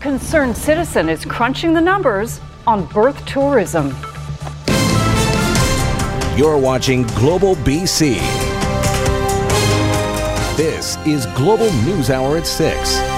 Concerned citizen is crunching the numbers on birth tourism. You're watching Global BC. This is Global News Hour at 6.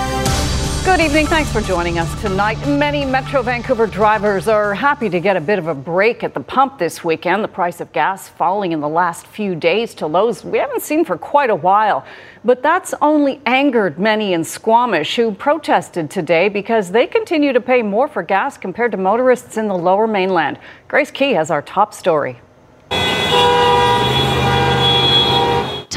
Good evening. Thanks for joining us tonight. Many Metro Vancouver drivers are happy to get a bit of a break at the pump this weekend. The price of gas falling in the last few days to lows we haven't seen for quite a while. But that's only angered many in Squamish who protested today because they continue to pay more for gas compared to motorists in the lower mainland. Grace Ke has our top story.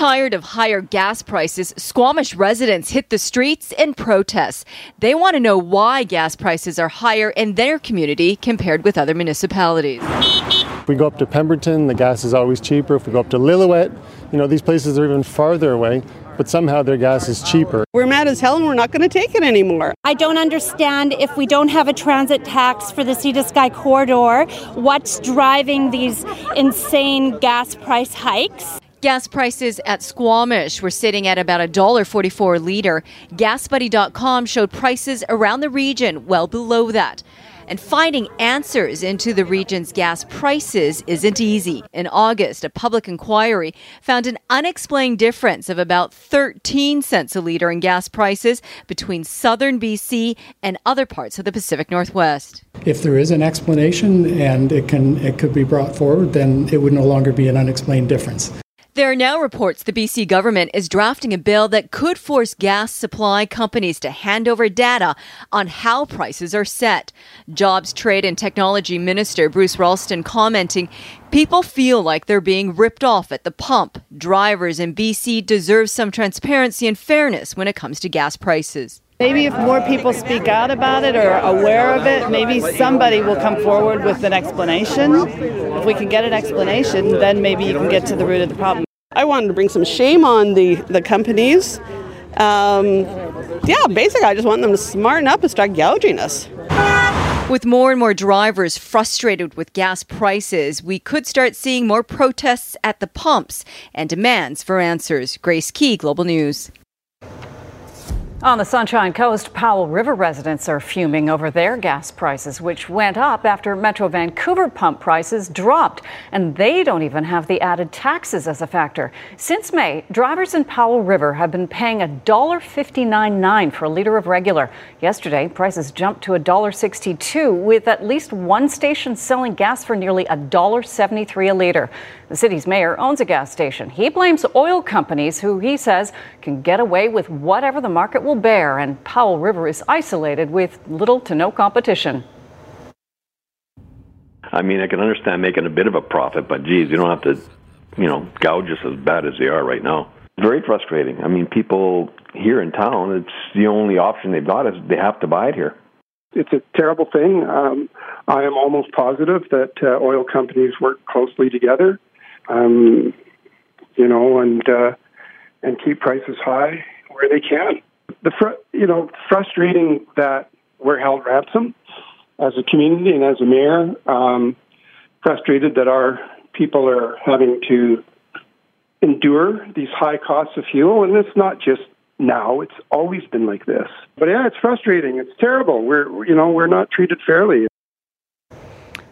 Tired of higher gas prices, Squamish residents hit the streets in protest. They want to know why gas prices are higher in their community compared with other municipalities. If we go up to Pemberton, the gas is always cheaper. If we go up to Lillooet, you know, these places are even farther away but somehow their gas is cheaper. We're mad as hell and we're not going to take it anymore. I don't understand if we don't have a transit tax for the Sea to Sky corridor, what's driving these insane gas price hikes? Gas prices at Squamish were sitting at about $1.44 a litre. GasBuddy.com showed prices around the region well below that. And finding answers into the region's gas prices isn't easy. In August, a public inquiry found an unexplained difference of about 13 cents a litre in gas prices between southern BC and other parts of the Pacific Northwest. If there is an explanation and it can it could be brought forward, then it would no longer be an unexplained difference. There are now reports the BC government is drafting a bill that could force gas supply companies to hand over data on how prices are set. Jobs, Trade and Technology Minister Bruce Ralston commenting, People feel like they're being ripped off at the pump. Drivers in BC deserve some transparency and fairness when it comes to gas prices. Maybe if more people speak out about it or are aware of it, maybe somebody will come forward with an explanation. If we can get an explanation, then maybe you can get to the root of the problem. I wanted to bring some shame on the, the companies. Um, yeah, basically, I just want them to smarten up and start gouging us. With more and more drivers frustrated with gas prices, we could start seeing more protests at the pumps and demands for answers. Grace Ke, Global News. On the Sunshine Coast, Powell River residents are fuming over their gas prices, which went up after Metro Vancouver pump prices dropped. And they don't even have the added taxes as a factor. Since May, drivers in Powell River have been paying $1.59.9 for a litre of regular. Yesterday, prices jumped to $1.62, with at least one station selling gas for nearly $1.73 a litre. The city's mayor owns a gas station. He blames oil companies, who he says can get away with whatever the market will bear, and Powell River is isolated with little to no competition. I mean, I can understand making a bit of a profit, but geez, you don't have to, you know, gouge us as bad as they are right now. Very frustrating. I mean, people here in town, it's the only option they've got is they have to buy it here. It's a terrible thing. Um, I am almost positive that uh, oil companies work closely together, um, you know, and uh, and keep prices high where they can the fr- you know frustrating that we're held ransom as a community and as a mayor. Um, frustrated that our people are having to endure these high costs of fuel, and it's not just now; it's always been like this. But yeah, it's frustrating. It's terrible. We're you know we're not treated fairly.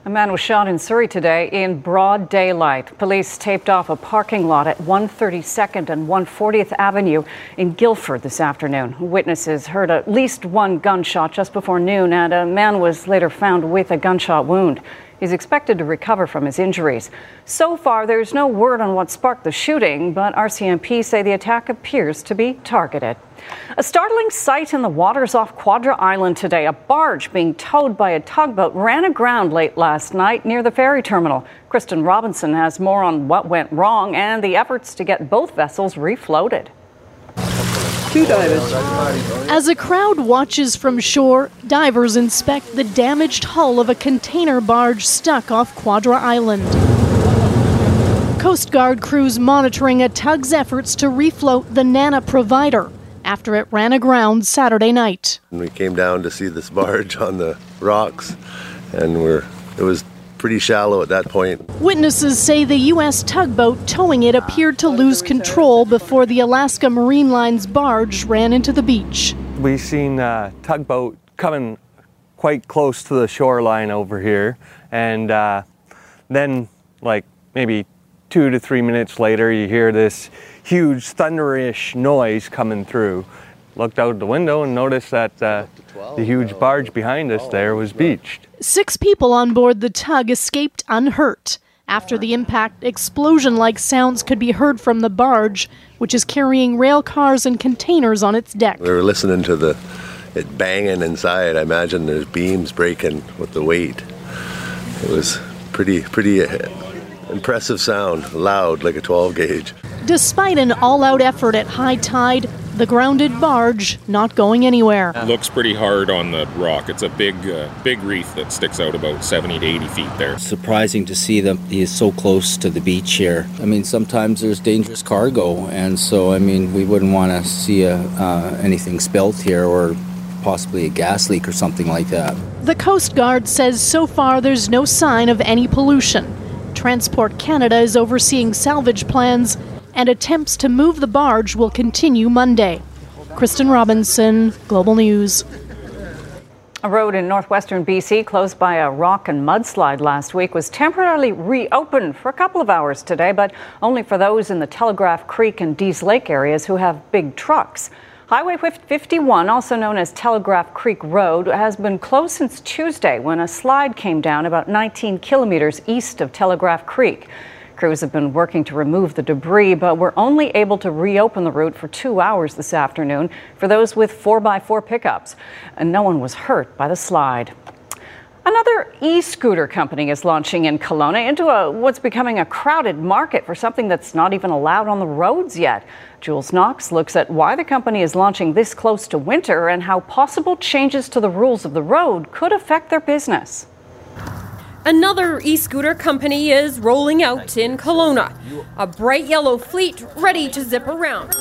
A man was shot in Surrey today in broad daylight. Police taped off a parking lot at 132nd and 140th Avenue in Guildford this afternoon. Witnesses heard at least one gunshot just before noon, and a man was later found with a gunshot wound. He's expected to recover from his injuries. So far, there's no word on what sparked the shooting, but RCMP say the attack appears to be targeted. A startling sight in the waters off Quadra Island today. A barge being towed by a tugboat ran aground late last night near the ferry terminal. Kristen Robinson has more on what went wrong and the efforts to get both vessels refloated two divers. As a crowd watches from shore, divers inspect the damaged hull of a container barge stuck off Quadra Island. Coast Guard crews monitoring a tug's efforts to refloat the Nana provider after it ran aground Saturday night. We came down to see this barge on the rocks, and we're it was pretty shallow at that point. Witnesses say the U.S. tugboat towing it appeared to lose control before the Alaska Marine Line's barge ran into the beach. We've seen a tugboat coming quite close to the shoreline over here, and uh, then like maybe two to three minutes later, you hear this huge thunderish noise coming through. Looked out the window and noticed that uh, the huge barge behind us there was beached. Six people on board the tug escaped unhurt. After the impact, explosion like sounds could be heard from the barge, which is carrying rail cars and containers on its deck. We were listening to the it banging inside. I imagine there's beams breaking with the weight. It was pretty pretty uh, impressive sound, loud like a 12 gauge. Despite an all out effort at high tide, the grounded barge not going anywhere. Looks pretty hard on the rock. It's a big, uh, big reef that sticks out about 70 to 80 feet there. Surprising to see them he is so close to the beach here. I mean, sometimes there's dangerous cargo, and so I mean, we wouldn't want to see a, uh, anything spilt here or possibly a gas leak or something like that. The Coast Guard says so far there's no sign of any pollution. Transport Canada is overseeing salvage plans, and attempts to move the barge will continue Monday. Kristen Robinson, Global News. A road in northwestern BC closed by a rock and mudslide last week was temporarily reopened for a couple of hours today, but only for those in the Telegraph Creek and Dease Lake areas who have big trucks. Highway 51, also known as Telegraph Creek Road, has been closed since Tuesday when a slide came down about 19 kilometers east of Telegraph Creek. Crews have been working to remove the debris, but were only able to reopen the route for two hours this afternoon for those with 4x4 pickups. And no one was hurt by the slide. Another e-scooter company is launching in Kelowna into a, what's becoming a crowded market for something that's not even allowed on the roads yet. Jules Knox looks at why the company is launching this close to winter and how possible changes to the rules of the road could affect their business. Another e scooter company is rolling out in Kelowna. A bright yellow fleet ready to zip around.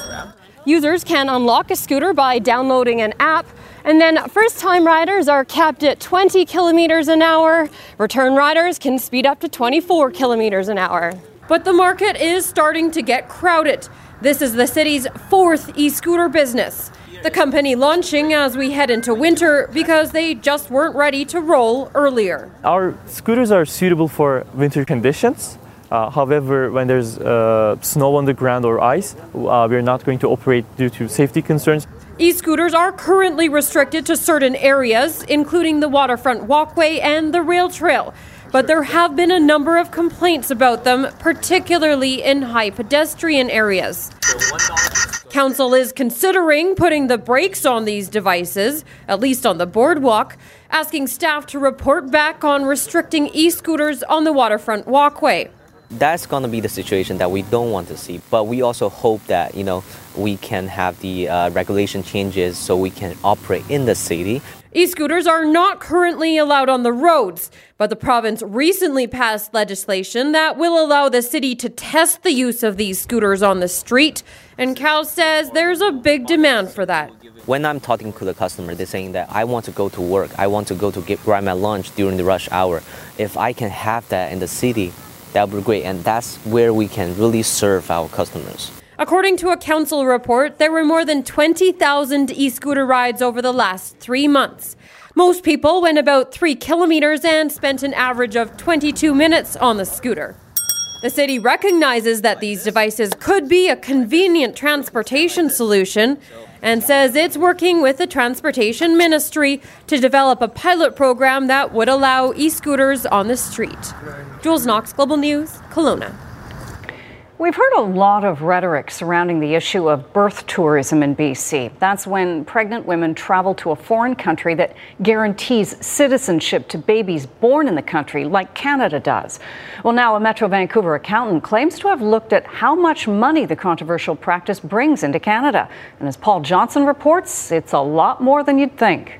Users can unlock a scooter by downloading an app, and then first time riders are capped at 20 kilometers an hour. Return riders can speed up to 24 kilometers an hour. But the market is starting to get crowded. This is the city's fourth e scooter business. The company launching as we head into winter because they just weren't ready to roll earlier. Our scooters are suitable for winter conditions. Uh, however, when there's uh, snow on the ground or ice, uh, we're not going to operate due to safety concerns. E scooters are currently restricted to certain areas, including the waterfront walkway and the rail trail. But there have been a number of complaints about them, particularly in high pedestrian areas. Council is considering putting the brakes on these devices, at least on the boardwalk, asking staff to report back on restricting e scooters on the waterfront walkway. That's going to be the situation that we don't want to see. But we also hope that, you know, we can have the uh, regulation changes so we can operate in the city. E scooters are not currently allowed on the roads, but the province recently passed legislation that will allow the city to test the use of these scooters on the street. And Cal says there's a big demand for that. When I'm talking to the customer, they're saying that I want to go to work, I want to go to get grab my lunch during the rush hour. If I can have that in the city, that would be great. And that's where we can really serve our customers. According to a council report, there were more than 20,000 e scooter rides over the last three months. Most people went about three kilometers and spent an average of 22 minutes on the scooter. The city recognizes that these devices could be a convenient transportation solution and says it's working with the Transportation Ministry to develop a pilot program that would allow e scooters on the street. Jules Knox, Global News, Kelowna. We've heard a lot of rhetoric surrounding the issue of birth tourism in BC. That's when pregnant women travel to a foreign country that guarantees citizenship to babies born in the country, like Canada does. Well, now a Metro Vancouver accountant claims to have looked at how much money the controversial practice brings into Canada. And as Paul Johnson reports, it's a lot more than you'd think.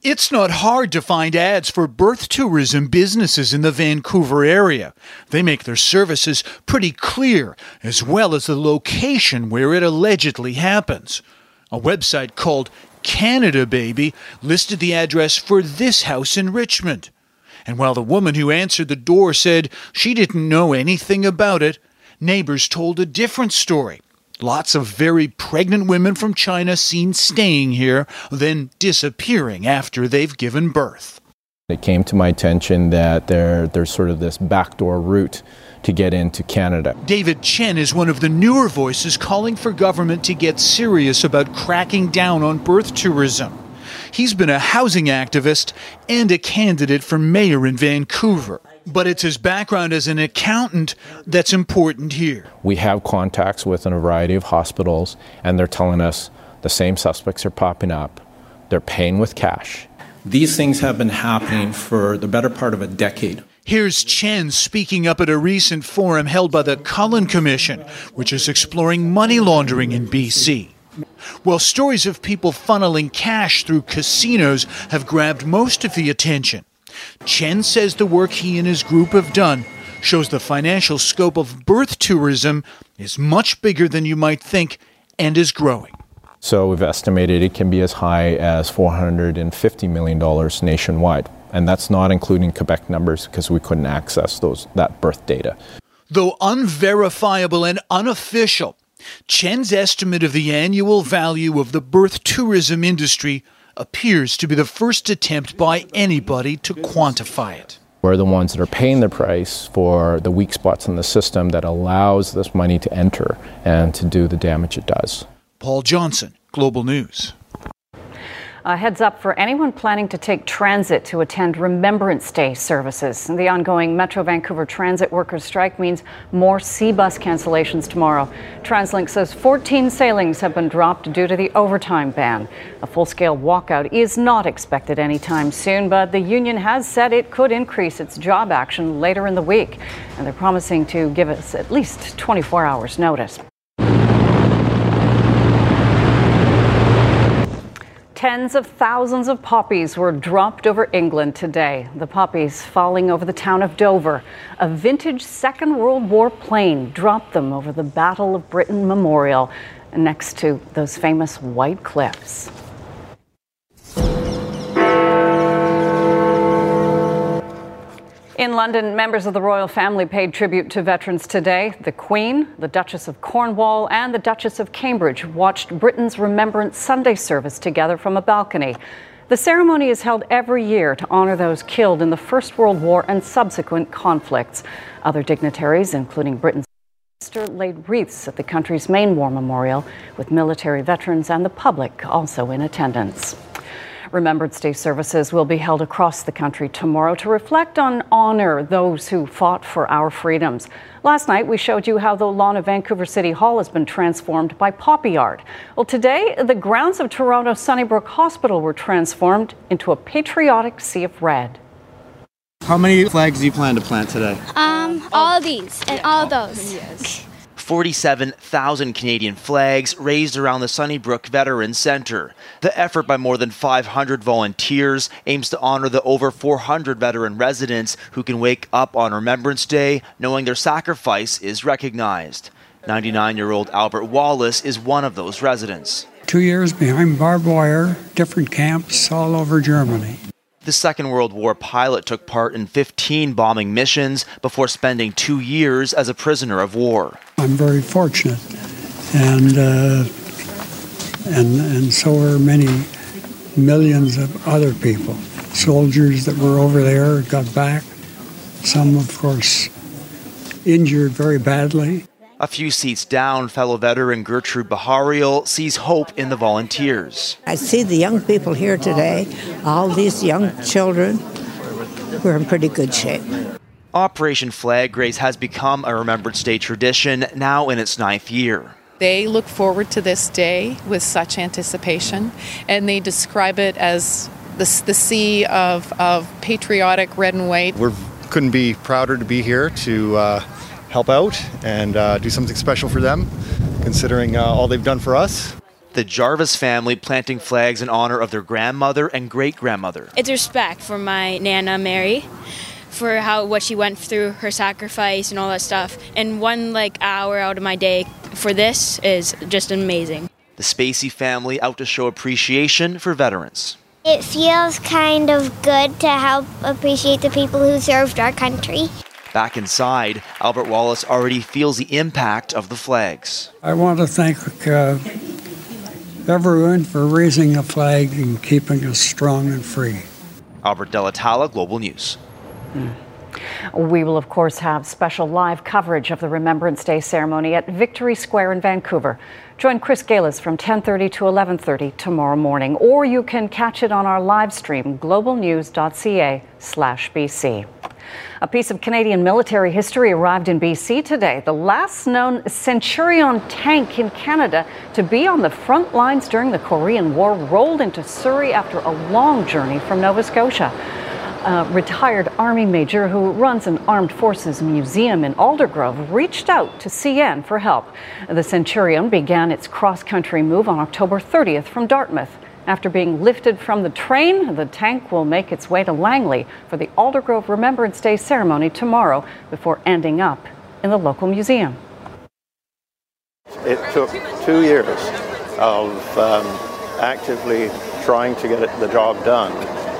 It's not hard to find ads for birth tourism businesses in the Vancouver area. They make their services pretty clear, as well as the location where it allegedly happens. A website called Canada Baby listed the address for this house in Richmond. And while the woman who answered the door said she didn't know anything about it, neighbors told a different story. Lots of very pregnant women from China seen staying here, then disappearing after they've given birth. It came to my attention that there, there's sort of this backdoor route to get into Canada. David Chen is one of the newer voices calling for government to get serious about cracking down on birth tourism. He's been a housing activist and a candidate for mayor in Vancouver. But it's his background as an accountant that's important here. We have contacts with a variety of hospitals, and they're telling us the same suspects are popping up. They're paying with cash. These things have been happening for the better part of a decade. Here's Chen speaking up at a recent forum held by the Cullen Commission, which is exploring money laundering in BC. Well, stories of people funneling cash through casinos have grabbed most of the attention. Chen says the work he and his group have done shows the financial scope of birth tourism is much bigger than you might think and is growing. So we've estimated it can be as high as $450 million nationwide. And that's not including Quebec numbers because we couldn't access those that birth data. Though unverifiable and unofficial, Chen's estimate of the annual value of the birth tourism industry appears to be the first attempt by anybody to quantify it. We're the ones that are paying the price for the weak spots in the system that allows this money to enter and to do the damage it does. Paul Johnson, Global News. A heads up for anyone planning to take transit to attend Remembrance Day services. The ongoing Metro Vancouver transit workers' strike means more SeaBus cancellations tomorrow. TransLink says 14 sailings have been dropped due to the overtime ban. A full scale walkout is not expected anytime soon, but the union has said it could increase its job action later in the week. And they're promising to give us at least 24 hours' notice. Tens of thousands of poppies were dropped over England today. The poppies falling over the town of Dover. A vintage Second World War plane dropped them over the Battle of Britain Memorial next to those famous white cliffs. In London, members of the royal family paid tribute to veterans today. The Queen, the Duchess of Cornwall, and the Duchess of Cambridge watched Britain's Remembrance Sunday service together from a balcony. The ceremony is held every year to honor those killed in the First World War and subsequent conflicts. Other dignitaries, including Britain's Minister, laid wreaths at the country's main war memorial, with military veterans and the public also in attendance. Remembrance Day services will be held across the country tomorrow to reflect on honor those who fought for our freedoms. Last night, we showed you how the lawn of Vancouver City Hall has been transformed by poppy art. Well, today, the grounds of Toronto Sunnybrook Hospital were transformed into a patriotic sea of red. How many flags do you plan to plant today? Um, all these and all those. Yes. 47,000 Canadian flags raised around the Sunnybrook Veterans Centre. The effort by more than 500 volunteers aims to honor the over 400 veteran residents who can wake up on Remembrance Day knowing their sacrifice is recognized. 99 year old Albert Wallace is one of those residents. Two years behind barbed wire, different camps all over Germany. The Second World War pilot took part in 15 bombing missions before spending two years as a prisoner of war. I'm very fortunate, and uh, and and so are many millions of other people, soldiers that were over there got back. Some, of course, injured very badly. A few seats down, fellow veteran Gertrude Bahariel sees hope in the volunteers. I see the young people here today, all these young children, we're in pretty good shape. Operation Flag Raise has become a Remembrance Day tradition now in its ninth year. They look forward to this day with such anticipation, and they describe it as the, the sea of, of patriotic red and white. We couldn't be prouder to be here to uh, help out and uh, do something special for them, considering uh, all they've done for us. The Jarvis family planting flags in honor of their grandmother and great grandmother. It's respect for my Nana Mary for how what she went through, her sacrifice and all that stuff. And one like hour out of my day for this is just amazing. The Spacey family out to show appreciation for veterans. It feels kind of good to help appreciate the people who served our country. Back inside, Albert Wallace already feels the impact of the flags. I want to thank uh, everyone for raising a flag and keeping us strong and free. Albert Delitala, Global News. We will, of course, have special live coverage of the Remembrance Day ceremony at Victory Square in Vancouver. Join Chris Gailus from 10:30 to 11:30 tomorrow morning, or you can catch it on our live stream, globalnews.ca/bc. A piece of Canadian military history arrived in BC today. The last known Centurion tank in Canada to be on the front lines during the Korean War rolled into Surrey after a long journey from Nova Scotia. A retired Army major who runs an Armed Forces museum in Aldergrove reached out to CN for help. The Centurion began its cross country move on October 30th from Dartmouth. After being lifted from the train, the tank will make its way to Langley for the Aldergrove Remembrance Day ceremony tomorrow before ending up in the local museum. It took two years of um, actively trying to get the job done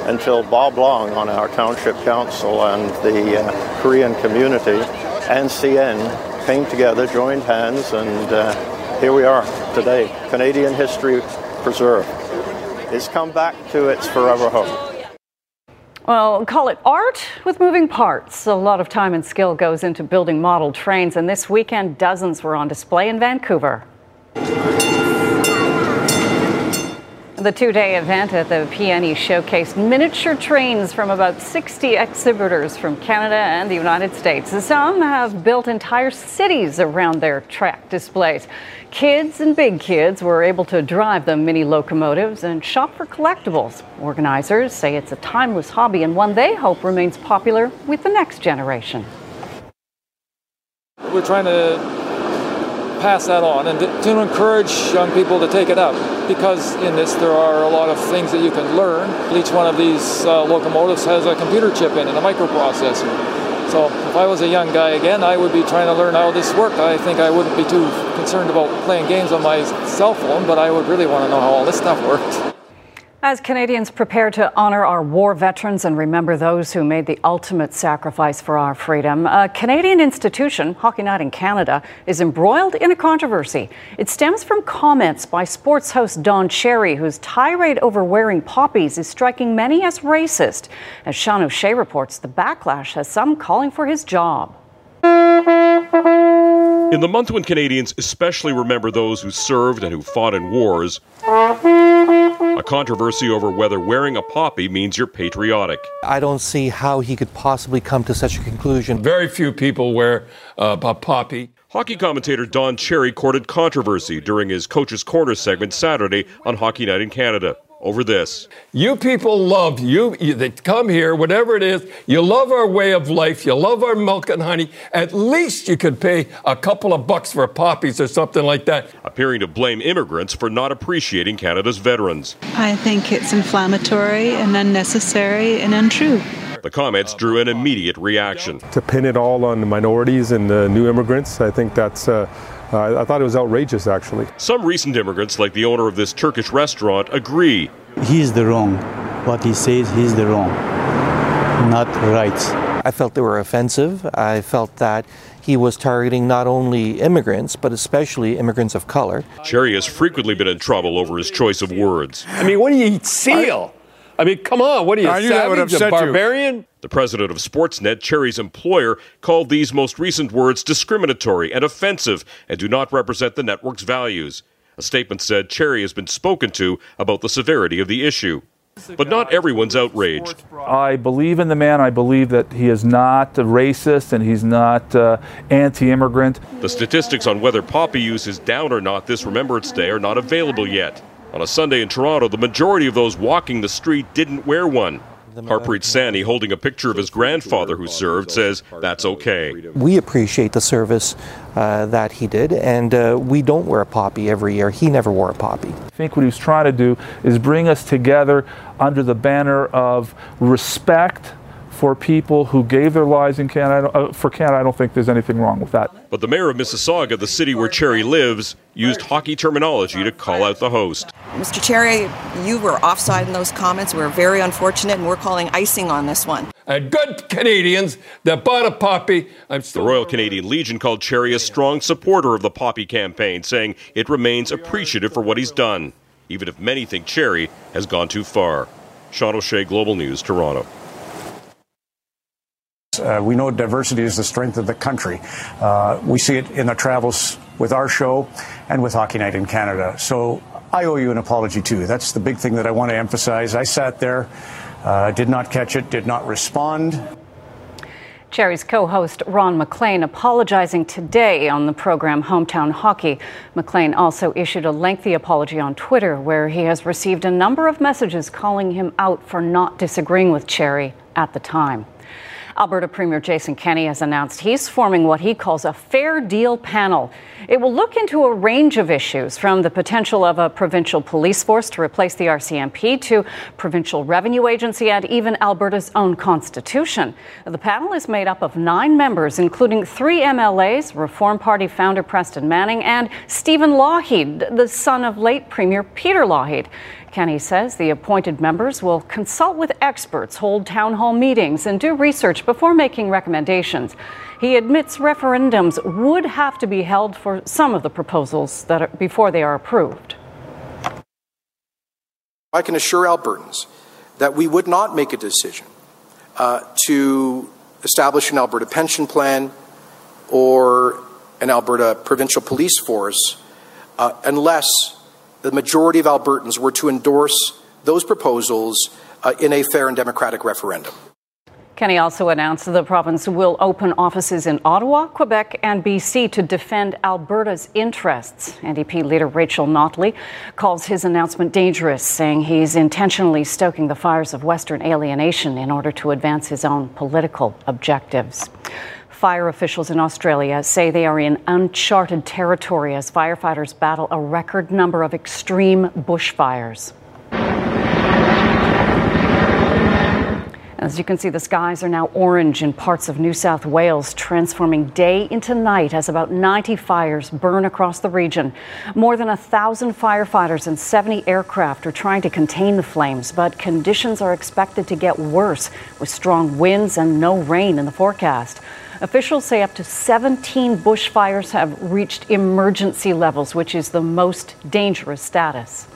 until Bob Long on our township council and the uh, Korean community and CN came together, joined hands, and uh, here we are today. Canadian history preserved. It's come back to its forever home. Well, call it art with moving parts. A lot of time and skill goes into building model trains, and this weekend, dozens were on display in Vancouver. The two day event at the PNE showcased miniature trains from about 60 exhibitors from Canada and the United States. Some have built entire cities around their track displays. Kids and big kids were able to drive the mini locomotives and shop for collectibles. Organizers say it's a timeless hobby and one they hope remains popular with the next generation. We're trying to pass that on and to encourage young people to take it up because in this there are a lot of things that you can learn. Each one of these uh, locomotives has a computer chip in it, a microprocessor. So if I was a young guy again, I would be trying to learn how this worked. I think I wouldn't be too concerned about playing games on my cell phone, but I would really want to know how all this stuff worked. As Canadians prepare to honor our war veterans and remember those who made the ultimate sacrifice for our freedom, a Canadian institution, Hockey Night in Canada, is embroiled in a controversy. It stems from comments by sports host Don Cherry, whose tirade over wearing poppies is striking many as racist. As Sean O'Shea reports, the backlash has some calling for his job. In the month when Canadians especially remember those who served and who fought in wars, a controversy over whether wearing a poppy means you're patriotic. I don't see how he could possibly come to such a conclusion. Very few people wear uh, a poppy. Hockey commentator Don Cherry courted controversy during his Coach's Corner segment Saturday on Hockey Night in Canada over this. You people love you, you they come here, whatever it is. You love our way of life. You love our milk and honey. At least you could pay a couple of bucks for poppies or something like that. Appearing to blame immigrants for not appreciating Canada's veterans. I think it's inflammatory and unnecessary and untrue. The comments drew an immediate reaction. To pin it all on the minorities and the new immigrants, I think that's. Uh, uh, I thought it was outrageous, actually. Some recent immigrants, like the owner of this Turkish restaurant, agree. He's the wrong. What he says, he's the wrong. Not right. I felt they were offensive. I felt that he was targeting not only immigrants, but especially immigrants of color. Cherry has frequently been in trouble over his choice of words. I mean, what do you eat? Seal? I mean, come on, what are you, I knew that would savage, a upset you. The president of Sportsnet, Cherry's employer, called these most recent words discriminatory and offensive and do not represent the network's values. A statement said Cherry has been spoken to about the severity of the issue. But not everyone's outraged. I believe in the man. I believe that he is not a racist and he's not uh, anti immigrant. The statistics on whether poppy use is down or not this Remembrance Day are not available yet. On a Sunday in Toronto, the majority of those walking the street didn't wear one. Harpreet Sani, holding a picture of his grandfather who served, says that's okay. We appreciate the service uh, that he did, and uh, we don't wear a poppy every year. He never wore a poppy. I think what he was trying to do is bring us together under the banner of respect for people who gave their lives in Canada uh, for Canada. I don't think there's anything wrong with that. But the mayor of Mississauga, the city where Cherry lives, used hockey terminology to call out the host. Mr. Cherry, you were offside in those comments. We're very unfortunate, and we're calling icing on this one. And good Canadians that bought a poppy. I'm the Royal Canadian Legion called Cherry a strong supporter of the poppy campaign, saying it remains appreciative for what he's done, even if many think Cherry has gone too far. Sean O'Shea, Global News, Toronto. Uh, we know diversity is the strength of the country. Uh, we see it in the travels with our show and with Hockey Night in Canada. So I owe you an apology too. That's the big thing that I want to emphasize. I sat there, uh, did not catch it, did not respond. Cherry's co host Ron MacLean apologizing today on the program Hometown Hockey. MacLean also issued a lengthy apology on Twitter where he has received a number of messages calling him out for not disagreeing with Cherry at the time. Alberta Premier Jason Kenney has announced he's forming what he calls a fair deal panel. It will look into a range of issues from the potential of a provincial police force to replace the RCMP to provincial revenue agency and even Alberta's own constitution. The panel is made up of nine members, including three MLAs, Reform Party founder Preston Manning, and Stephen Lougheed, the son of late Premier Peter Lougheed. Kenney says the appointed members will consult with experts, hold town hall meetings, and do research before making recommendations. He admits referendums would have to be held for some of the proposals that are, before they are approved. I can assure Albertans that we would not make a decision uh, to establish an Alberta pension plan or an Alberta provincial police force uh, unless the majority of Albertans were to endorse those proposals uh, in a fair and democratic referendum. Kenney also announced the province will open offices in Ottawa, Quebec, and BC to defend Alberta's interests. NDP leader Rachel Notley calls his announcement dangerous, saying he's intentionally stoking the fires of Western alienation in order to advance his own political objectives. Fire officials in Australia say they are in uncharted territory as firefighters battle a record number of extreme bushfires. As you can see, the skies are now orange in parts of New South Wales, transforming day into night as about 90 fires burn across the region. More than a thousand firefighters and 70 aircraft are trying to contain the flames, but conditions are expected to get worse with strong winds and no rain in the forecast. Officials say up to 17 bushfires have reached emergency levels, which is the most dangerous status.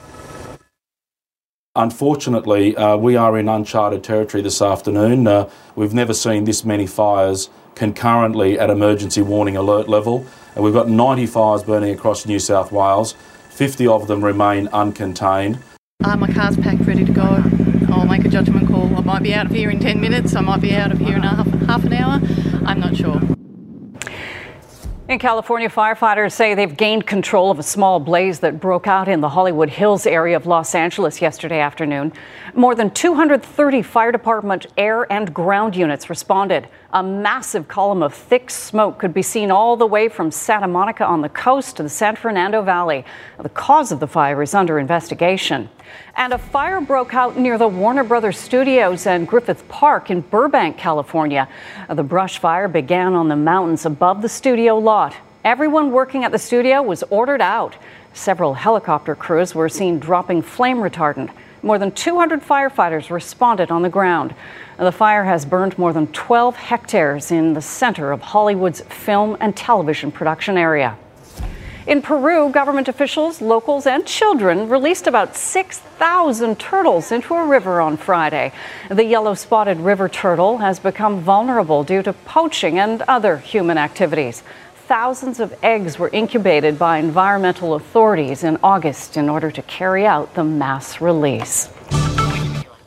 Unfortunately, uh, we are in uncharted territory this afternoon. Uh, we've never seen this many fires concurrently at emergency warning alert level. And we've got 90 fires burning across New South Wales. 50 of them remain uncontained. Uh, my car's packed, ready to go. I'll make a judgment call. I might be out of here in 10 minutes, I might be out of here in half, half an hour. I'm not sure. In California, firefighters say they've gained control of a small blaze that broke out in the Hollywood Hills area of Los Angeles yesterday afternoon. More than 230 fire department air and ground units responded. A massive column of thick smoke could be seen all the way from Santa Monica on the coast to the San Fernando Valley. The cause of the fire is under investigation. And a fire broke out near the Warner Brothers Studios and Griffith Park in Burbank, California. The brush fire began on the mountains above the studio lot. Everyone working at the studio was ordered out. Several helicopter crews were seen dropping flame retardant. More than 200 firefighters responded on the ground. The fire has burned more than 12 hectares in the center of Hollywood's film and television production area. In Peru, government officials, locals, and children released about 6,000 turtles into a river on Friday. The yellow spotted river turtle has become vulnerable due to poaching and other human activities. Thousands of eggs were incubated by environmental authorities in August in order to carry out the mass release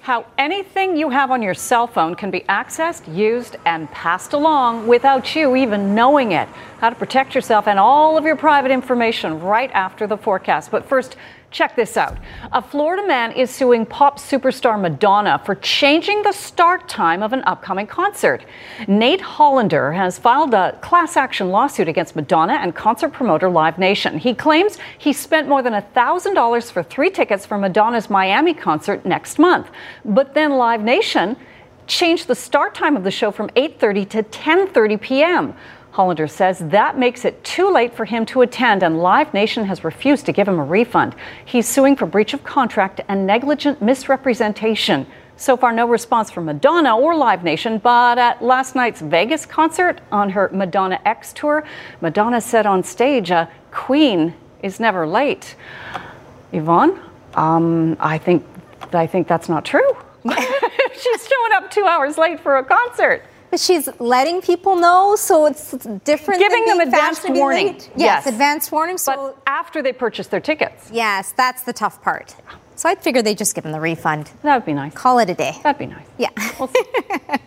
how anything you have on your cell phone can be accessed, used, and passed along without you even knowing it. How to protect yourself and all of your private information right after the forecast. But first, Check this out. A Florida man is suing pop superstar Madonna for changing the start time of an upcoming concert. Nate Hollander has filed a class action lawsuit against Madonna and concert promoter Live Nation. He claims he spent more than $1,000 for three tickets for Madonna's Miami concert next month. But then Live Nation changed the start time of the show from 8:30 to 10:30 p.m. Hollander says that makes it too late for him to attend, and Live Nation has refused to give him a refund. He's suing for breach of contract and negligent misrepresentation. So far, no response from Madonna or Live Nation, but at last night's Vegas concert on her Madame X tour, Madonna said on stage, uh, Queen is never late. Yvonne, um, I think I think that's not true. She's showing up two hours late for a concert. She's letting people know, so it's different. Giving them advance warning. late. Yes, advance warning. So but after they purchase their tickets. Yes, that's the tough part. So I'd figure they'd just give him the refund. That would be nice. Call it a day. That'd be nice. Yeah.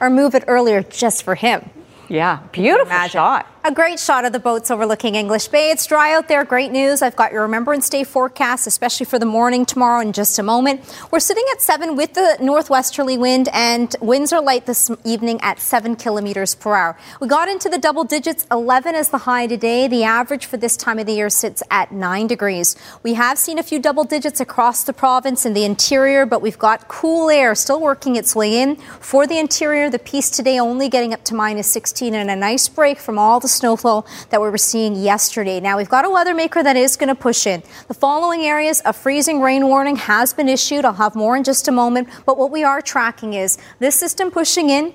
or move it earlier just for him. Yeah, beautiful shot. A great shot of the boats overlooking English Bay. It's dry out there. Great news. I've got your Remembrance Day forecast, especially for the morning tomorrow in just a moment. We're sitting at seven with the northwesterly wind, and winds are light this evening at seven kilometers per hour. We got into the double digits. 11 is the high today. The average for this time of the year sits at nine degrees. We have seen a few double digits across the province in the interior, but we've got cool air still working its way in. For the interior, the Peace today only getting up to minus 16 and a nice break from all the snowfall that we were seeing yesterday. Now, we've got a weather maker that is going to push in. The following areas, a freezing rain warning has been issued. I'll have more in just a moment. But what we are tracking is this system pushing in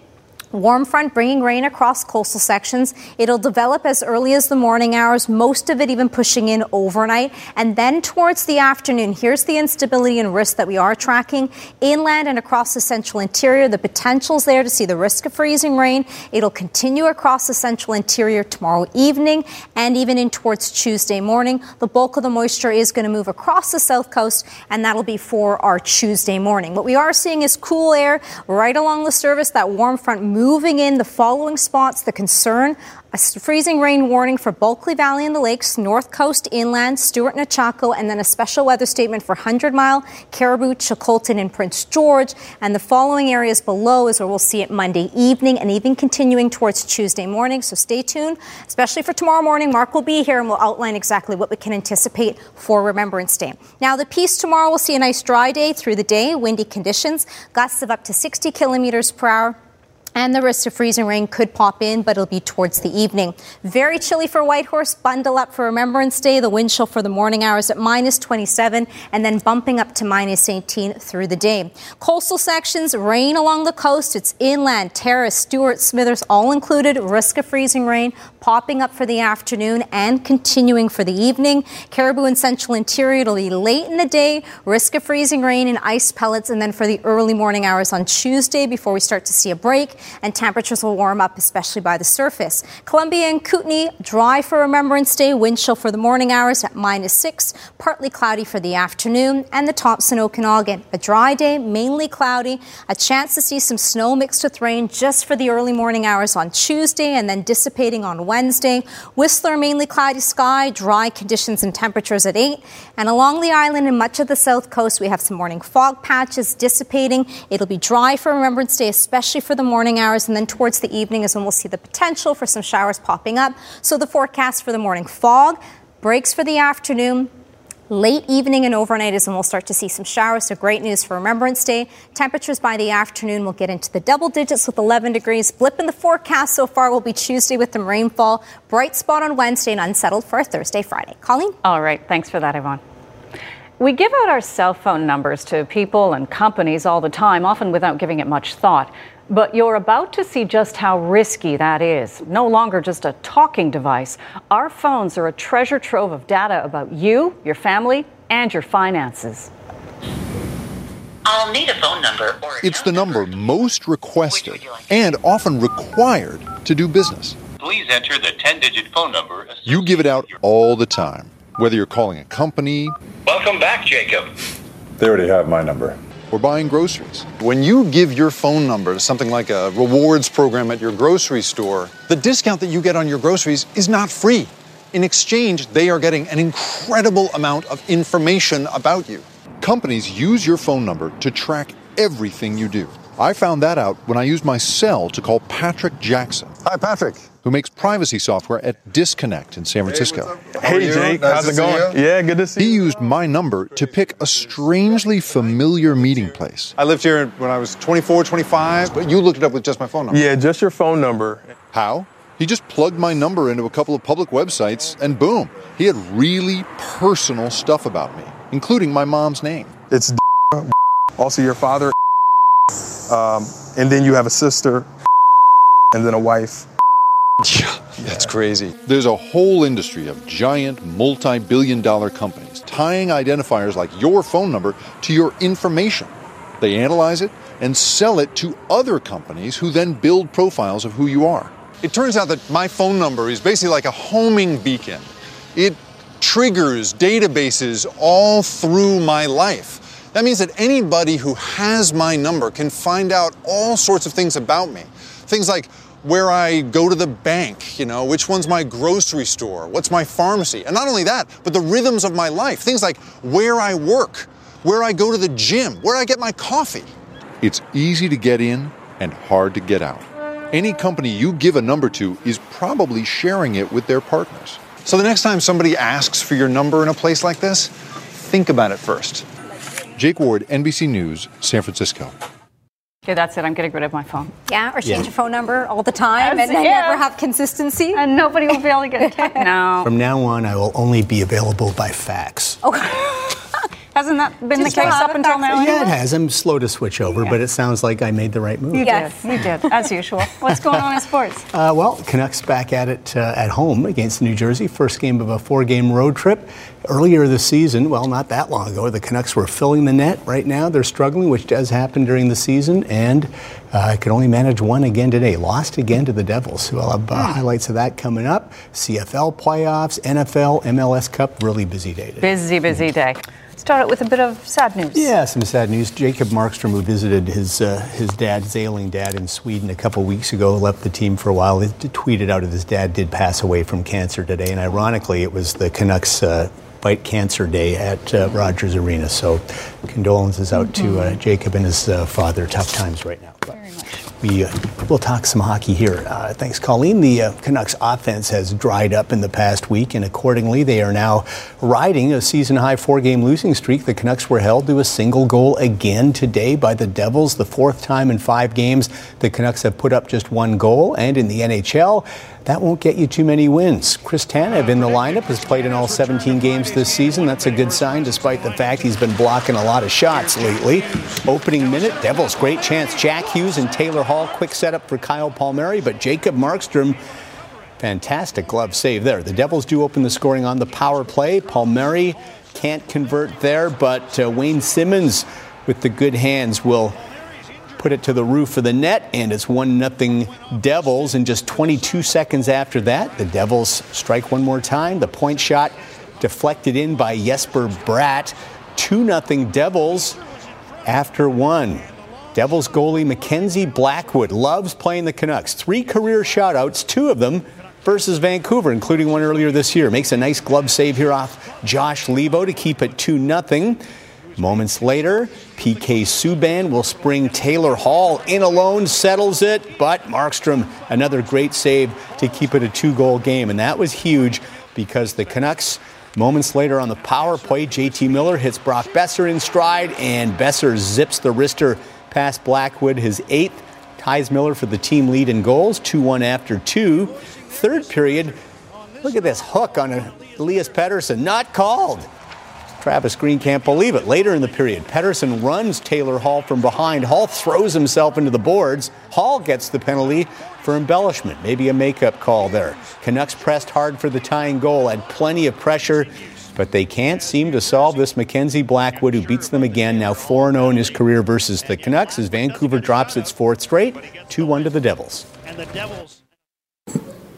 Warm front bringing rain across coastal sections. It'll develop as early as the morning hours, most of it even pushing in overnight. And then towards the afternoon, here's the instability and risk that we are tracking. Inland and across the central interior, the potential's there to see the risk of freezing rain. It'll continue across the central interior tomorrow evening and even in towards Tuesday morning. The bulk of the moisture is going to move across the south coast, and that'll be for our Tuesday morning. What we are seeing is cool air right along the surface, that warm front moving in the following spots. The concern a freezing rain warning for Bulkley Valley and the Lakes, North Coast Inland, Stewart and and then a special weather statement for 100 Mile, Cariboo, Chilcotin, and Prince George. And the following areas below is where we'll see it Monday evening and even continuing towards Tuesday morning. So stay tuned, especially for tomorrow morning. Mark will be here and we'll outline exactly what we can anticipate for Remembrance Day. Now, the Peace tomorrow we'll see a nice dry day through the day, windy conditions, gusts of up to 60 kilometers per hour. And the risk of freezing rain could pop in, but it'll be towards the evening. Very chilly for Whitehorse. Bundle up for Remembrance Day. The wind chill for the morning hours at minus 27 and then bumping up to minus 18 through the day. Coastal sections, rain along the coast. It's inland, Terrace, Stewart, Smithers, all included. Risk of freezing rain popping up for the afternoon and continuing for the evening. Cariboo and central interior, it'll be late in the day. Risk of freezing rain and ice pellets. And then for the early morning hours on Tuesday before we start to see a break and temperatures will warm up, especially by the surface. Columbia and Kootenay, dry for Remembrance Day, wind chill for the morning hours at minus six, partly cloudy for the afternoon, and the Thompson Okanagan, a dry day, mainly cloudy, a chance to see some snow mixed with rain just for the early morning hours on Tuesday and then dissipating on Wednesday. Whistler, mainly cloudy sky, dry conditions and temperatures at 8. And along the island and much of the south coast, we have some morning fog patches dissipating. It'll be dry for Remembrance Day, especially for the morning hours, and then towards the evening is when we'll see the potential for some showers popping up. So the forecast for the morning fog, breaks for the afternoon, Late evening and overnight is when we'll start to see some showers. So great news for Remembrance Day. Temperatures by the afternoon will get into the double digits with 11 degrees. Blip in the forecast so far will be Tuesday with some rainfall. Bright spot on Wednesday and unsettled for Thursday, Friday. Colleen? All right. Thanks for that, Yvonne. We give out our cell phone numbers to people and companies all the time, often without giving it much thought. But you're about to see just how risky that is. No longer just a talking device. Our phones are a treasure trove of data about you, your family, and your finances. I'll need a phone number or It's the number most requested and often required to do business. please enter the 10-digit phone number. You give it out all the time, whether you're calling a company Welcome back, Jacob. They already have my number. Or buying groceries. When you give your phone number to something like a rewards program at your grocery store, the discount that you get on your groceries is not free. In exchange, they are getting an incredible amount of information about you. Companies use your phone number to track everything you do. I found that out when I used my cell to call Patrick Jackson. Hi, Patrick. Who makes privacy software at Disconnect in San Francisco. Hey, Jake. How's it going? Yeah, good to see you. He used my number to pick a strangely familiar meeting place. I lived here when I was 24, 25. But you looked it up with just my phone number. Yeah, just your phone number. How? He just plugged my number into a couple of public websites, and boom, he had really personal stuff about me, including my mom's name. It's also your father, um, and then you have a sister, and then a wife. Yeah, That's crazy. There's a whole industry of giant, multi billion dollar companies tying identifiers like your phone number to your information. They analyze it and sell it to other companies who then build profiles of who you are. It turns out that my phone number is basically like a homing beacon. It triggers databases all through my life. That means that anybody who has my number can find out all sorts of things about me. Things like where I go to the bank, you know, which one's my grocery store, what's my pharmacy. And not only that, but the rhythms of my life. Things like where I work, where I go to the gym, where I get my coffee. It's easy to get in and hard to get out. Any company you give a number to is probably sharing it with their partners. So the next time somebody asks for your number in a place like this, think about it first. Jake Ward, NBC News, San Francisco. Okay, that's it. I'm getting rid of my phone. Yeah, or change Yeah. your phone number all the time That's- and, and yeah. never have consistency. And nobody will be able to get in touch. No. From now on, I will only be available by fax. Hasn't that been Just the case up until now? Yeah, it has. I'm slow to switch over, but it sounds like I made the right move. You did. You did, as usual. What's going on in sports? Uh, well, Canucks back at it uh, at home against New Jersey. First game of a four-game road trip. Earlier this season, well, not that long ago, the Canucks were filling the net. Right now, they're struggling, which does happen during the season, and uh, could only manage one again today. Lost again to the Devils. We'll have uh, highlights of that coming up. CFL playoffs, NFL, MLS Cup. Really busy day today. Busy, busy day. Start it with a bit of sad news. Yeah, some sad news. Jacob Markstrom, who visited his uh, his dad, his ailing dad, in Sweden a couple weeks ago, left the team for a while. He tweeted out that his dad did pass away from cancer today, and ironically, it was the Canucks. Uh, Fight Cancer Day at uh, Rogers Arena. So, condolences out to uh, Jacob and his uh, father. Tough times right now. But we uh, will talk some hockey here. Uh, thanks, Colleen. The uh, Canucks offense has dried up in the past week, and accordingly, they are now riding a season high four game losing streak. The Canucks were held to a single goal again today by the Devils, the fourth time in five games the Canucks have put up just one goal. And in the NHL, that won't get you too many wins. Chris Tanev in the lineup has played in all 17 games this season. That's a good sign, despite the fact he's been blocking a lot of shots lately. Opening minute, Devils, great chance. Jack Hughes and Taylor Hall, quick setup for Kyle Palmieri, but Jacob Markstrom. Fantastic glove save there. The Devils do open the scoring on the power play. Palmieri can't convert there, but uh, Wayne Simmonds with the good hands will put it to the roof of the net, and it's 1 0 Devils. And just 22 seconds after that, the Devils strike one more time. The point shot deflected in by Jesper Bratt. 2 0 Devils after one. Devils goalie Mackenzie Blackwood loves playing the Canucks. Three career shutouts, two of them versus Vancouver, including one earlier this year. Makes a nice glove save here off Josh Leivo to keep it 2 0. Moments later, PK Subban will spring Taylor Hall in alone, settles it, but Markstrom, another great save to keep it a two goal game. And that was huge because the Canucks, moments later on the power play, JT Miller hits Brock Boeser in stride, and Boeser zips the wrister past Blackwood, his eighth, ties Miller for the team lead in goals, 2 1 after two. Third period, look at this hook on Elias Pettersson, not called. Travis Green can't believe it. Later in the period, Pedersen runs Taylor Hall from behind. Hall throws himself into the boards. Hall gets the penalty for embellishment. Maybe a makeup call there. Canucks pressed hard for the tying goal, had plenty of pressure, but they can't seem to solve this Mackenzie Blackwood, who beats them again, now 4 0 in his career versus the Canucks, as Vancouver drops its fourth straight, 2 1 to the Devils. The Devils.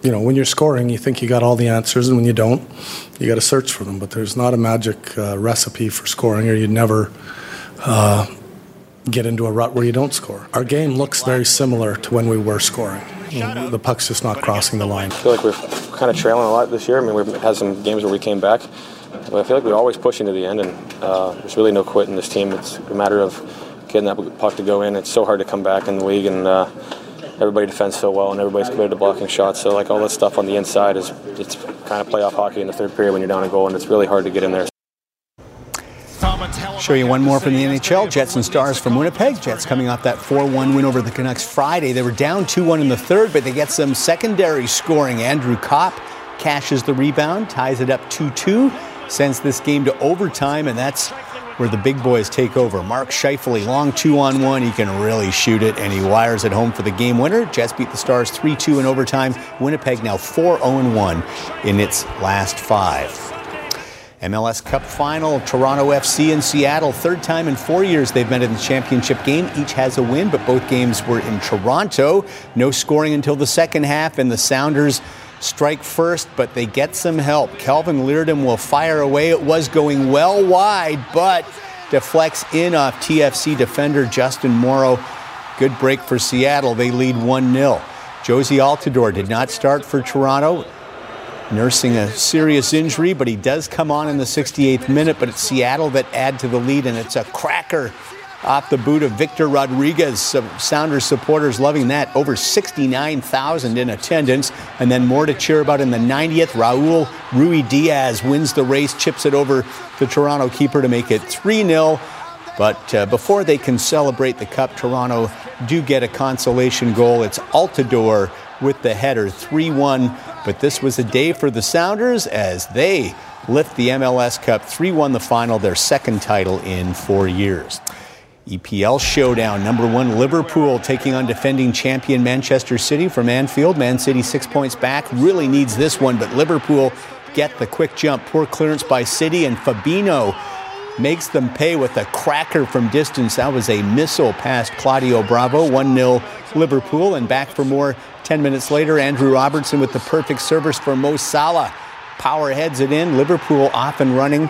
You know, when you're scoring, you think you got all the answers, and when you don't, you got to search for them. But there's not a magic uh, recipe for scoring, or you'd never uh, get into a rut where you don't score. Our game looks very similar to when we were scoring. The puck's just not crossing the line. I feel like we're kind of trailing a lot this year. I mean, we've had some games where we came back, but I feel like we're always pushing to the end, and uh, there's really no quit in this team. It's a matter of getting that puck to go in. It's so hard to come back in the league, and uh, everybody defends so well, and everybody's committed to blocking shots. So like all that stuff on the inside is it's kind of playoff hockey in the third period when you're down a goal, and it's really hard to get in there. Show you one more from the NHL. Jets and Stars from Winnipeg. Jets coming off that 4 1 win over the Canucks Friday. They were down 2 1 in the third, but they get some secondary scoring. Andrew Copp cashes the rebound, ties it up 2 2, sends this game to overtime, and that's where the big boys take over. Mark Scheifele, long two on one. He can really shoot it, and he wires it home for the game winner. Jets beat the Stars 3 2 in overtime. Winnipeg now 4 0 1 in its last five. MLS Cup final, Toronto FC and Seattle. Third time in four years they've met in the championship game. Each has a win, but both games were in Toronto. No scoring until the second half, and the Sounders strike first, but they get some help. Kelvin Leerdam will fire away. It was going well wide, but deflects in off TFC defender Justin Morrow. Good break for Seattle. They lead 1 0. Jozy Altidore did not start for Toronto nursing a serious injury, but he does come on in the 68th minute. But it's Seattle that add to the lead, and it's a cracker off the boot of Victor Rodriguez. Sounders supporters loving that. Over 69,000 in attendance. And then more to cheer about in the 90th. Raul Ruidiaz wins the race, chips it over the Toronto keeper to make it 3 0. But uh, before they can celebrate the cup, Toronto do get a consolation goal. It's Altidore with the header 3 1. But this was a day for the Sounders as they lift the MLS Cup 3 1 the final, their second title in four years. EPL showdown. Number one, Liverpool taking on defending champion Manchester City from Anfield. Man City six points back. Really needs this one, but Liverpool get the quick jump. Poor clearance by City, and Fabinho makes them pay with a cracker from distance. That was a missile past Claudio Bravo. 1 0 Liverpool, and back for more 10 minutes later. Andrew Robertson with the perfect service for Mo Salah. Power heads it in. Liverpool off and running.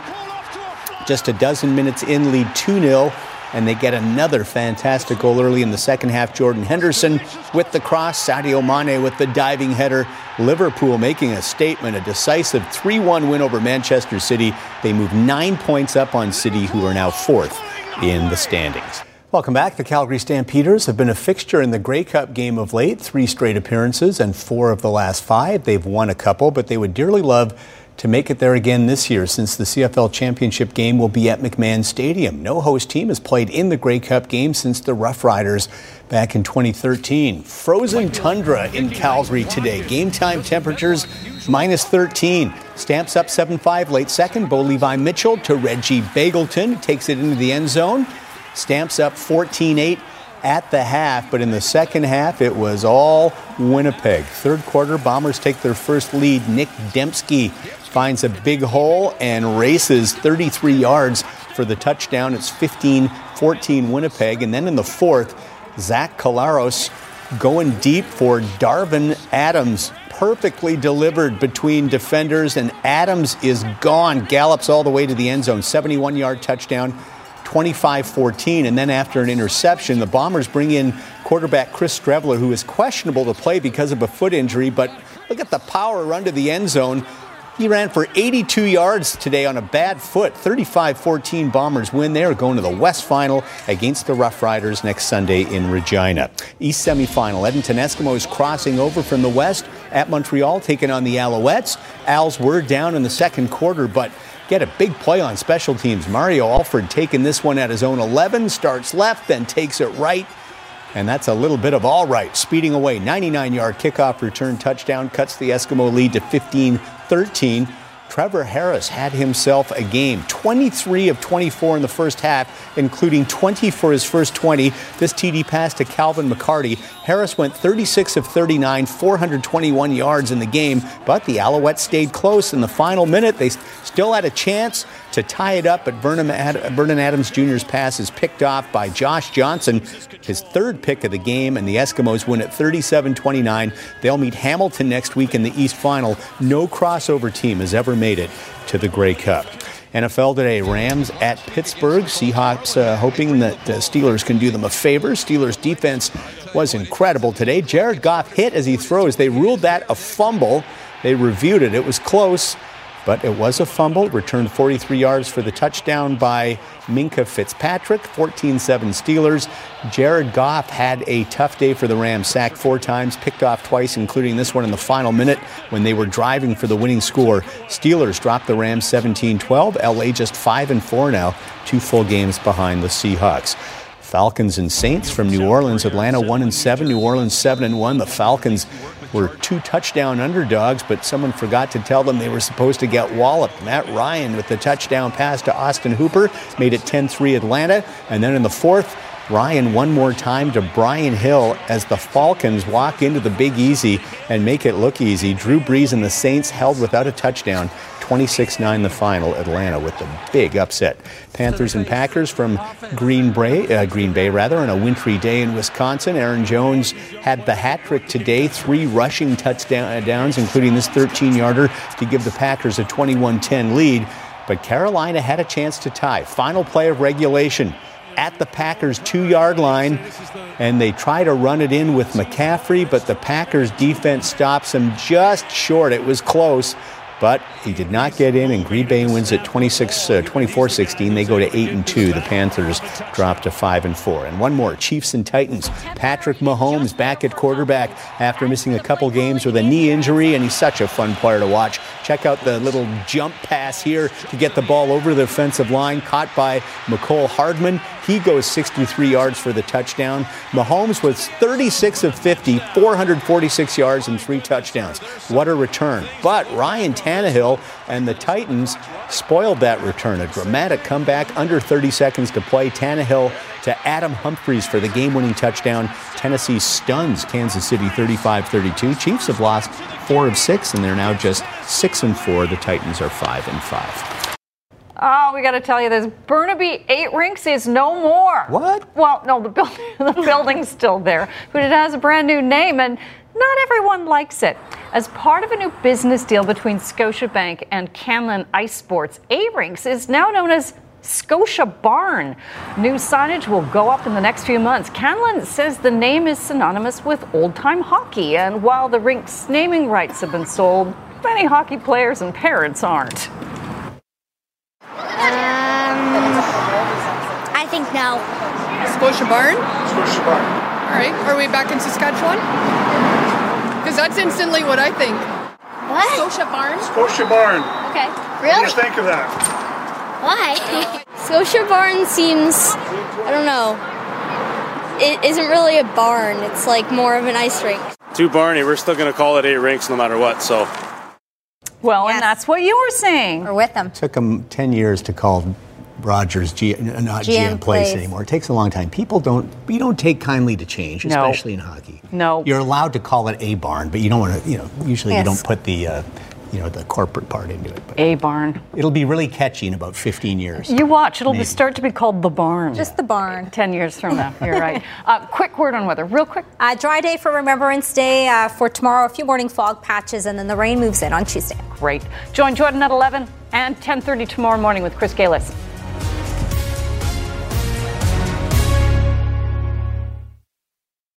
Just a dozen minutes in, lead 2 0 and they get another fantastic goal early in the second half. Jordan Henderson with the cross, Sadio Mane with the diving header. Liverpool making a statement, a decisive 3 1 win over Manchester City. They move nine points up on City, who are now fourth in the standings. Welcome back. The Calgary Stampeders have been a fixture in the Grey Cup game of late, three straight appearances and four of the last five. They've won a couple, but they would dearly love to make it there again this year since the CFL championship game will be at McMahon Stadium. No host team has played in the Grey Cup game since the Rough Riders back in 2013. Frozen tundra in Calgary today. Game time temperatures minus 13. Stamps up 7 5 late second. Bo Levi Mitchell to Reggie Begelton takes it into the end zone. Stamps up 14 8 at the half, but in the second half, it was all Winnipeg. Third quarter, Bombers take their first lead. Nick Demski finds a big hole and races 33 yards for the touchdown. It's 15 14 Winnipeg. And then in the fourth, Zach Collaros going deep for Darvin Adams. Perfectly delivered between defenders, and Adams is gone. Gallops all the way to the end zone. 71 yard touchdown. 25 14. And then after an interception, the Bombers bring in quarterback Chris Streveler, who is questionable to play because of a foot injury. But look at the power run to the end zone. He ran for 82 yards today on a bad foot. 35 14 Bombers win. They are going to the West Final against the Rough Riders next Sunday in Regina. East semifinal. Edmonton Eskimos crossing over from the West at Montreal, taking on the Alouettes. Als were down in the second quarter, but get a big play on special teams. Mario Alford taking this one at his own 11, starts left, then takes it right. And that's a little bit of all right. Speeding away, 99 yard kickoff return touchdown cuts the Eskimo lead to 15 13. Trevor Harris had himself a game 23 of 24 in the first half, including 20 for his first 20. This TD pass to Calvin McCarty. Harris went 36 of 39, 421 yards in the game, but the Alouettes stayed close in the final minute. They still had a chance to tie it up, but Vernon, Ad- Vernon Adams Jr.'s pass is picked off by Josh Johnson, his third pick of the game, and the Eskimos win at 37 29. They'll meet Hamilton next week in the East Final. No crossover team has ever made it to the Grey Cup. NFL today, Rams at Pittsburgh. Seahawks uh, hoping that the Steelers can do them a favor. Steelers defense was incredible today. Jared Goff hit as he throws. They ruled that a fumble. They reviewed it. It was close. But it was a fumble, returned 43 yards for the touchdown by Minkah Fitzpatrick, 14 7 Steelers. Jared Goff had a tough day for the Rams, sacked four times, picked off twice, including this one in the final minute when they were driving for the winning score. Steelers dropped the Rams 17 12. LA just 5 and 4 now, two full games behind the Seahawks. Falcons and Saints from New Orleans. Atlanta 1 and 7, New Orleans 7 and 1. The Falcons were two touchdown underdogs, but someone forgot to tell them they were supposed to get walloped. Matt Ryan with the touchdown pass to Austin Hooper made it 10 3 Atlanta. And then in the fourth, Ryan one more time to Brian Hill as the Falcons walk into the Big Easy and make it look easy. Drew Brees and the Saints held without a touchdown. 26 9 the final, Atlanta with the big upset. Panthers and Packers from Green Bay, uh, Green Bay rather, on a wintry day in Wisconsin. Aaron Jones had the hat trick today, three rushing touchdowns, including this 13 yarder to give the Packers a 21 10 lead. But Carolina had a chance to tie. Final play of regulation at the Packers' two yard line, and they try to run it in with McCaffrey, but the Packers' defense stops him just short. It was close but he did not get in, and Green Bay wins at 26, uh, 24-16. They go to 8 and 2. The Panthers drop to 5 and 4. And one more, Chiefs and Titans. Patrick Mahomes back at quarterback after missing a couple games with a knee injury, and he's such a fun player to watch. Check out the little jump pass here to get the ball over the offensive line, caught by Mecole Hardman. He goes 63 yards for the touchdown. Mahomes was 36 of 50, 446 yards and three touchdowns. What a return. But Ryan Tannehill and the Titans spoiled that return. A dramatic comeback under 30 seconds to play. Tannehill to Adam Humphries for the game winning touchdown. Tennessee stuns Kansas City 35 32. Chiefs have lost four of six, and they're now just six and four. The Titans are five and five. Oh, we got to tell you this. Burnaby 8 Rinks is no more. What? Well, no, the, building, the building's still there, but it has a brand new name, and not everyone likes it. As part of a new business deal between Scotiabank and Canlan Ice Sports, A-Rinks is now known as Scotia Barn. New signage will go up in the next few months. Canlan says the name is synonymous with old time hockey, and while the rink's naming rights have been sold, many hockey players and parents aren't. Um, I think no. Scotia Barn? Scotia Barn. All right. Are we back in Saskatchewan? Because that's instantly what I think. What? Scotia Barn? Scotia Barn. Okay. What do Really? you think of that? Why? Scotia Barn seems, I don't know. It isn't really a barn. It's like more of an ice rink. Too Barney, we're still going to call it eight rinks no matter what. So Well, and that's what you were saying. We're with them. took them 10 years to call Rogers G, not GM, GM Place Place. anymore. It takes a long time. People don't we don't take kindly to change, No. especially in hockey. No. You're allowed to call it a barn, but you don't want to, you know, usually Yes. you don't put the uh, you know, the corporate part into it. But A barn. it'll be really catchy in about 15 years. You watch, it'll be start to be called the barn. Just the barn. 10 years from now. You're right. Uh, quick word on weather, real quick. Uh, dry day for Remembrance Day. Uh, for tomorrow, a few morning fog patches, and then the rain moves in on Tuesday. Great. Join Jordan at 11 and 10:30 tomorrow morning with Chris Gailus.